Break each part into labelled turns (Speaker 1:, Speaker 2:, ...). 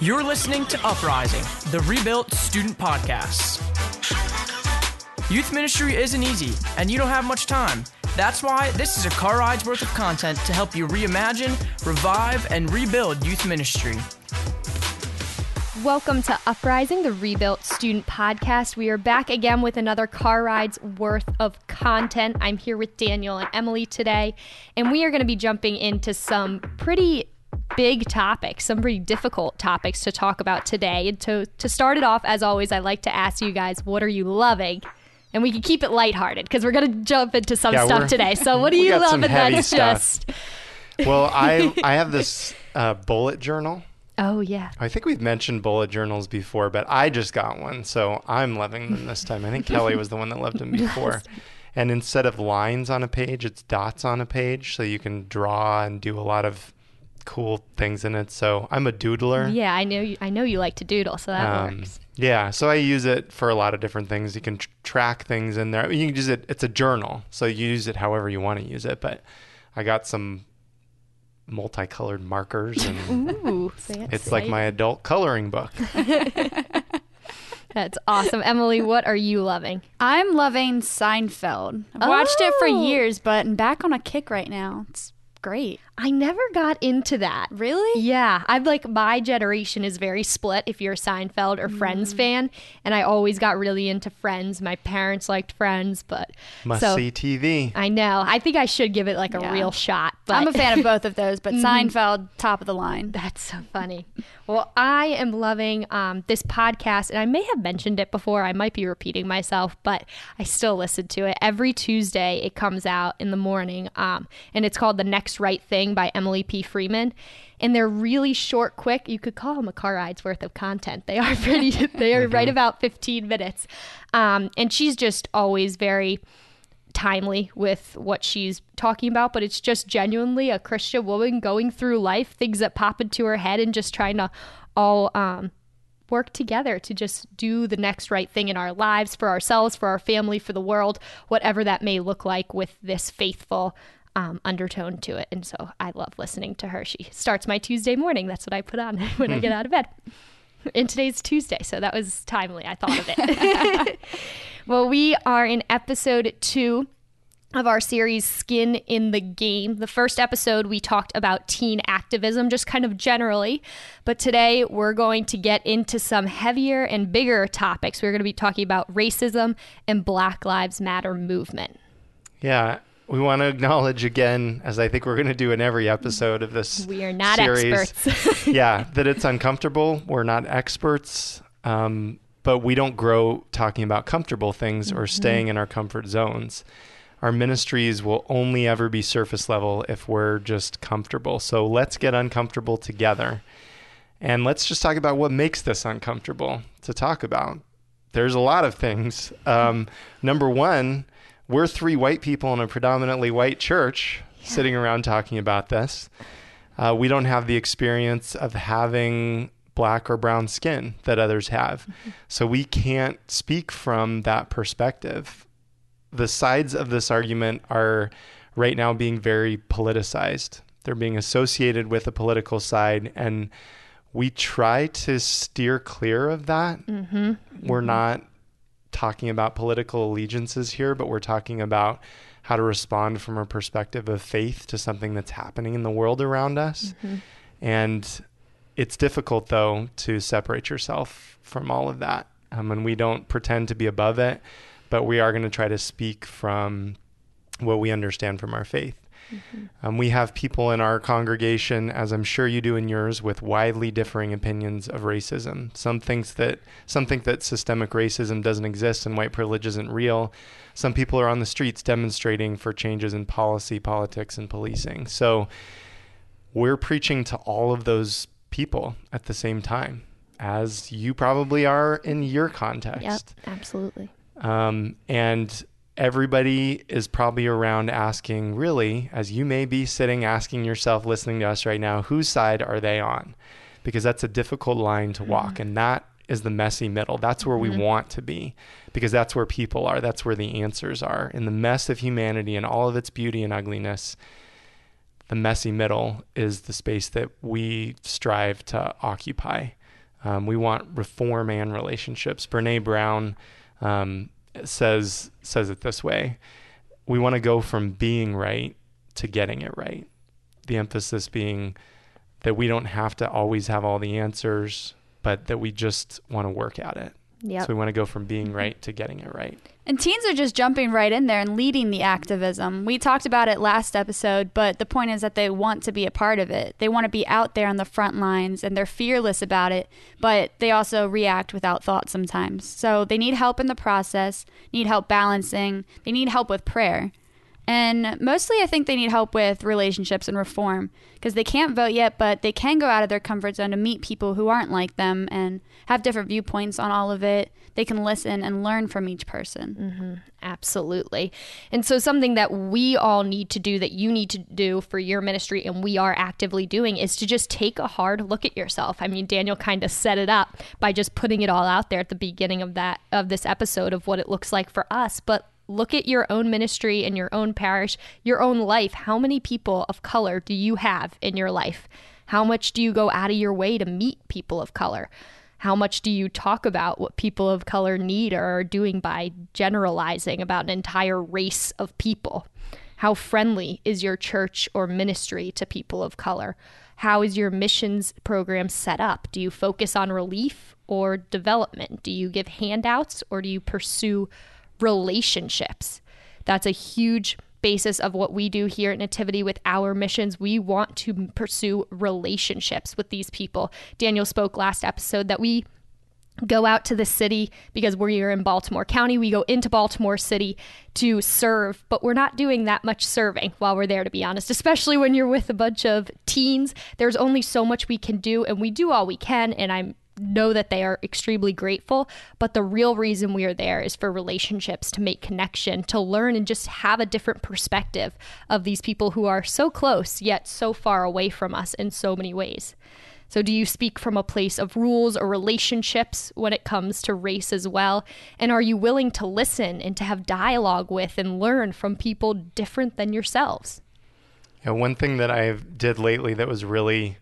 Speaker 1: You're listening to Uprising, the Rebuilt Student Podcast. Youth ministry isn't easy, and you don't have much time. That's why this is a car ride's worth of content to help you reimagine, revive, and rebuild youth ministry.
Speaker 2: Welcome to Uprising, the Rebuilt Student Podcast. We are back again with another car ride's worth of content. I'm here with Daniel and Emily today, and we are going to be jumping into some pretty big topics, some pretty difficult topics to talk about today. And to, to start it off, as always, I like to ask you guys, what are you loving? And we can keep it lighthearted because we're going to jump into some
Speaker 3: Yeah,
Speaker 2: stuff today. So, what are you loving that's
Speaker 3: stuff.
Speaker 2: just.
Speaker 3: Well, I I have this uh, bullet journal.
Speaker 2: Oh, yeah.
Speaker 3: I think we've mentioned bullet journals before, but I just got one, so I'm loving them this time. I think Kelly was the one that loved them before. And instead of lines on a page, it's dots on a page, so you can draw and do a lot of cool things in it. So I'm a doodler.
Speaker 2: Yeah, I know you, I know you like to doodle, so that
Speaker 3: Um,
Speaker 2: works.
Speaker 3: Yeah, so I use it for a lot of different things. You can tr- track things in there. You can use it. It's a journal, so you use it however you want to use it. But I got some multicolored markers, and
Speaker 2: Ooh,
Speaker 3: it's like my adult coloring book.
Speaker 2: That's awesome. Emily, what are you loving?
Speaker 4: I'm loving Seinfeld. I've watched it for
Speaker 2: Oh.
Speaker 4: years, but I'm back on a kick right now. It's great.
Speaker 2: I never got into that.
Speaker 4: Really?
Speaker 2: Yeah, I'm like my generation is very split if you're a Seinfeld or Friends fan, and I always got really into Friends. My parents liked Friends, but
Speaker 3: Must
Speaker 2: so
Speaker 3: see TV.
Speaker 2: I know. I think I should give it like a
Speaker 4: Yeah.
Speaker 2: real shot. But
Speaker 4: I'm a fan of both of those, but Seinfeld, top of the line.
Speaker 2: That's so funny. Well, I am loving um, this podcast, and I may have mentioned it before. I might be repeating myself, but I still listen to it every Tuesday. It comes out in the morning, um, and it's called "The Next Right Thing" by Emily P. Freeman. And they're really short, quick. You could call them a car ride's worth of content. They are pretty. they are right about 15 minutes, um, and she's just always very timely with what she's talking about, but it's just genuinely a Christian woman going through life, things that pop into her head, and just trying to all um, work together to just do the next right thing in our lives for ourselves, for our family, for the world, whatever that may look like with this faithful. Um, undertone to it. And so I love listening to her. She starts my Tuesday morning. That's what I put on when I get out of bed. And today's Tuesday, so that was timely. I thought of it. well, we are in episode two of our series Skin in the Game. The first episode, we talked about teen activism, just kind of generally. But today, we're going to get into some heavier and bigger topics. We're going to be talking about racism and Black Lives Matter movement.
Speaker 3: Yeah, we want to acknowledge again, as I think we're going to do in every episode of this.
Speaker 2: We are not
Speaker 3: series,
Speaker 2: experts.
Speaker 3: yeah, that it's uncomfortable. We're not experts, um, but we don't grow talking about comfortable things or staying in our comfort zones. Our ministries will only ever be surface level if we're just comfortable. So let's get uncomfortable together. And let's just talk about what makes this uncomfortable to talk about. There's a lot of things. Um, number one, we're three white people in a predominantly white church sitting around talking about this. Uh, we don't have the experience of having black or brown skin that others have. So we can't speak from that perspective. The sides of this argument are right now being very politicized. They're being associated with a political side, and we try to steer clear of that.
Speaker 2: mm-hmm.
Speaker 3: We're not talking about political allegiances here, but we're talking about how to respond from a perspective of faith to something that's happening in the world around us. And it's difficult, though, to separate yourself from all of that. Um, and we don't pretend to be above it, but we are going to try to speak from what we understand from our faith. Um, we have people in our congregation, as I'm sure you do in yours, with widely differing opinions of racism. Some thinks that some think that systemic racism doesn't exist and white privilege isn't real. Some people are on the streets demonstrating for changes in policy, politics, and policing. So we're preaching to all of those people at the same time, as you probably are in your context.
Speaker 2: Yep, absolutely.
Speaker 3: Um, and everybody is probably around asking, really, as you may be sitting asking yourself, listening to us right now, whose side are they on? Because that's a difficult line to walk. And that is the messy middle. That's where we want to be because that's where people are. That's where the answers are. In the mess of humanity and all of its beauty and ugliness, the messy middle is the space that we strive to occupy. Um, we want reform and relationships. Brene Brown um, says says it this way: We want to go from being right to getting it right. The emphasis being that we don't have to always have all the answers, but that we just want to work at it.
Speaker 2: Yep.
Speaker 3: So we want to go from being right to getting it right.
Speaker 4: And teens are just jumping right in there and leading the activism. We talked about it last episode, but the point is that they want to be a part of it. They want to be out there on the front lines and they're fearless about it, but they also react without thought sometimes. So they need help in the process, need help balancing, they need help with prayer. And mostly, I think they need help with relationships and reform because they can't vote yet, but they can go out of their comfort zone to meet people who aren't like them and have different viewpoints on all of it. They can listen and learn from each person.
Speaker 2: Mm-hmm. Absolutely. And so, something that we all need to do, that you need to do for your ministry, and we are actively doing, is to just take a hard look at yourself. I mean, Daniel kind of set it up by just putting it all out there at the beginning of that of this episode of what it looks like for us. But look at your own ministry and your own parish, your own life. How many people of color do you have in your life? How much do you go out of your way to meet people of color? How much do you talk about what people of color need or are doing by generalizing about an entire race of people? How friendly is your church or ministry to people of color? How is your missions program set up? Do you focus on relief or development? Do you give handouts or do you pursue relationships. That's a huge basis of what we do here at Nativity with our missions. We want to pursue relationships with these people. Daniel spoke last episode that we go out to the city because we're here in Baltimore County. We go into Baltimore City to serve, but we're not doing that much serving while we're there, to be honest, especially when you're with a bunch of teens. There's only so much we can do, and we do all we can. And I'm know that they are extremely grateful. But the real reason we are there is for relationships, to make connection, to learn and just have a different perspective of these people who are so close yet so far away from us in so many ways. So, do you speak from a place of rules or relationships when it comes to race as well? And are you willing to listen and to have dialogue with and learn from people different than yourselves?
Speaker 3: Yeah, one thing that I did lately that was really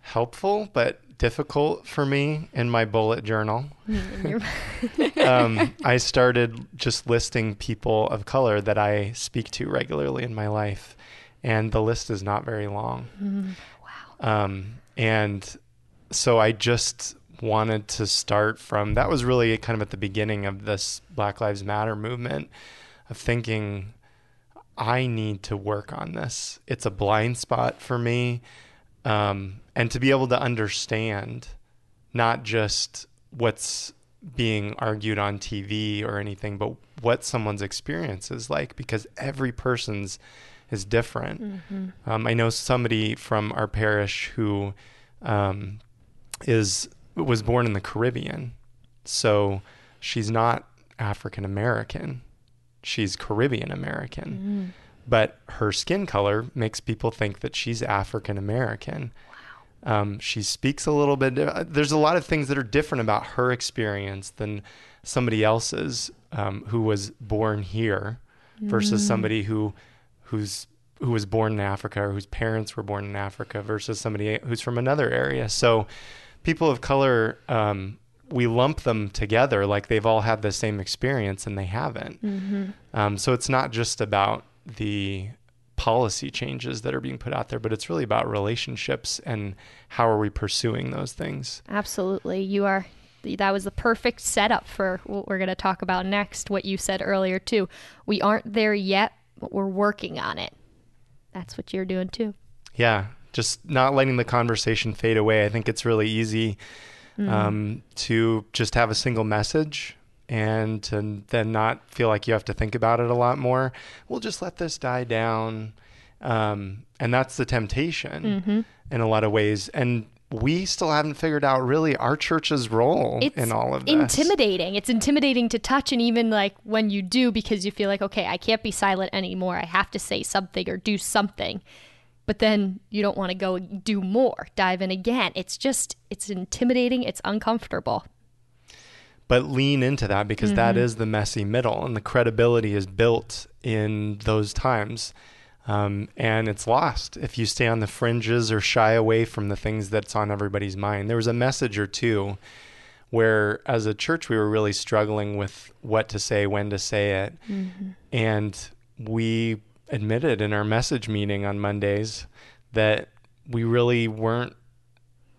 Speaker 3: helpful, but difficult for me in my bullet journal. um, I started just listing people of color that I speak to regularly in my life, and the list is not very long.
Speaker 2: Mm, wow.
Speaker 3: Um, and so I just wanted to start from that was really kind of at the beginning of this Black Lives Matter movement of thinking I need to work on this. It's a blind spot for me. Um, and to be able to understand not just what's being argued on TV or anything, but what someone's experience is like because every person's is different. Mm-hmm. Um, I know somebody from our parish who um, is was born in the Caribbean, so she's not African American. She's Caribbean American, mm. But her skin color makes people think that she's African American. Um, she speaks a little bit. Uh, there's a lot of things that are different about her experience than somebody else's um, who was born here versus mm. somebody who who's who was born in Africa or whose parents were born in Africa versus somebody who's from another area. So people of color, um, we lump them together like they've all had the same experience and they haven't. Mm-hmm. Um, so it's not just about the policy changes that are being put out there, but it's really about relationships and how are we pursuing those things.
Speaker 2: Absolutely. You are that was the perfect setup for what we're going to talk about next, what you said earlier too. We aren't there yet, but we're working on it. That's what you're doing too.
Speaker 3: Yeah, just not letting the conversation fade away. I think it's really easy mm. um, to just have a single message and to then not feel like you have to think about it a lot more. We'll just let this die down. Um, and that's the temptation mm-hmm. in a lot of ways. And we still haven't figured out really our church's role
Speaker 2: it's
Speaker 3: in all of this.
Speaker 2: Intimidating. It's intimidating to touch, and even like when you do, because you feel like, okay, I can't be silent anymore. I have to say something or do something. But then you don't want to go do more, dive in again. It's just, it's intimidating. It's uncomfortable
Speaker 3: but lean into that because mm-hmm. that is the messy middle and the credibility is built in those times Um, and it's lost if you stay on the fringes or shy away from the things that's on everybody's mind. There was a message or two where, as a church, we were really struggling with what to say, when to say it. Mm-hmm. And we admitted in our message meeting on Mondays that we really weren't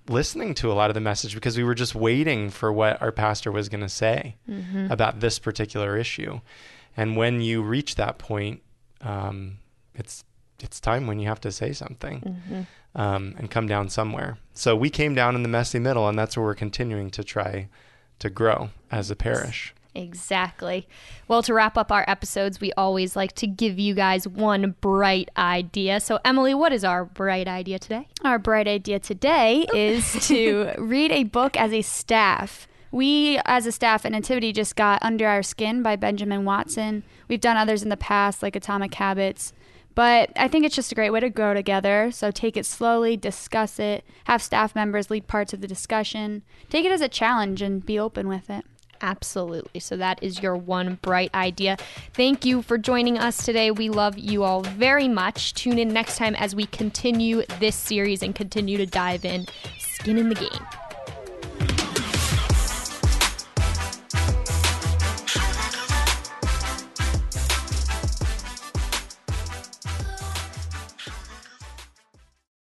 Speaker 3: listening to a lot of the message because we were just waiting for what our pastor was going to say mm-hmm. about this particular issue. And when you reach that point, um, it's it's time when you have to say something mm-hmm. um, and come down somewhere. So we came down in the messy middle, and that's where we're continuing to try to grow as a parish.
Speaker 2: Exactly. Well, to wrap up our episodes, we always like to give you guys one bright idea. So, Emily, what is our bright idea today?
Speaker 4: Our bright idea today oh. is to read a book as a staff. We, as a staff at Nativity, just got Under Our Skin by Benjamin Watson. We've done others in the past, like Atomic Habits. But I think it's just a great way to grow together. So take it slowly, discuss it, have staff members lead parts of the discussion. Take it as a challenge and be open with it.
Speaker 2: Absolutely. So that is your one bright idea. Thank you for joining us today. We love you all very much. Tune in next time as we continue this series and continue to dive in skin in the game.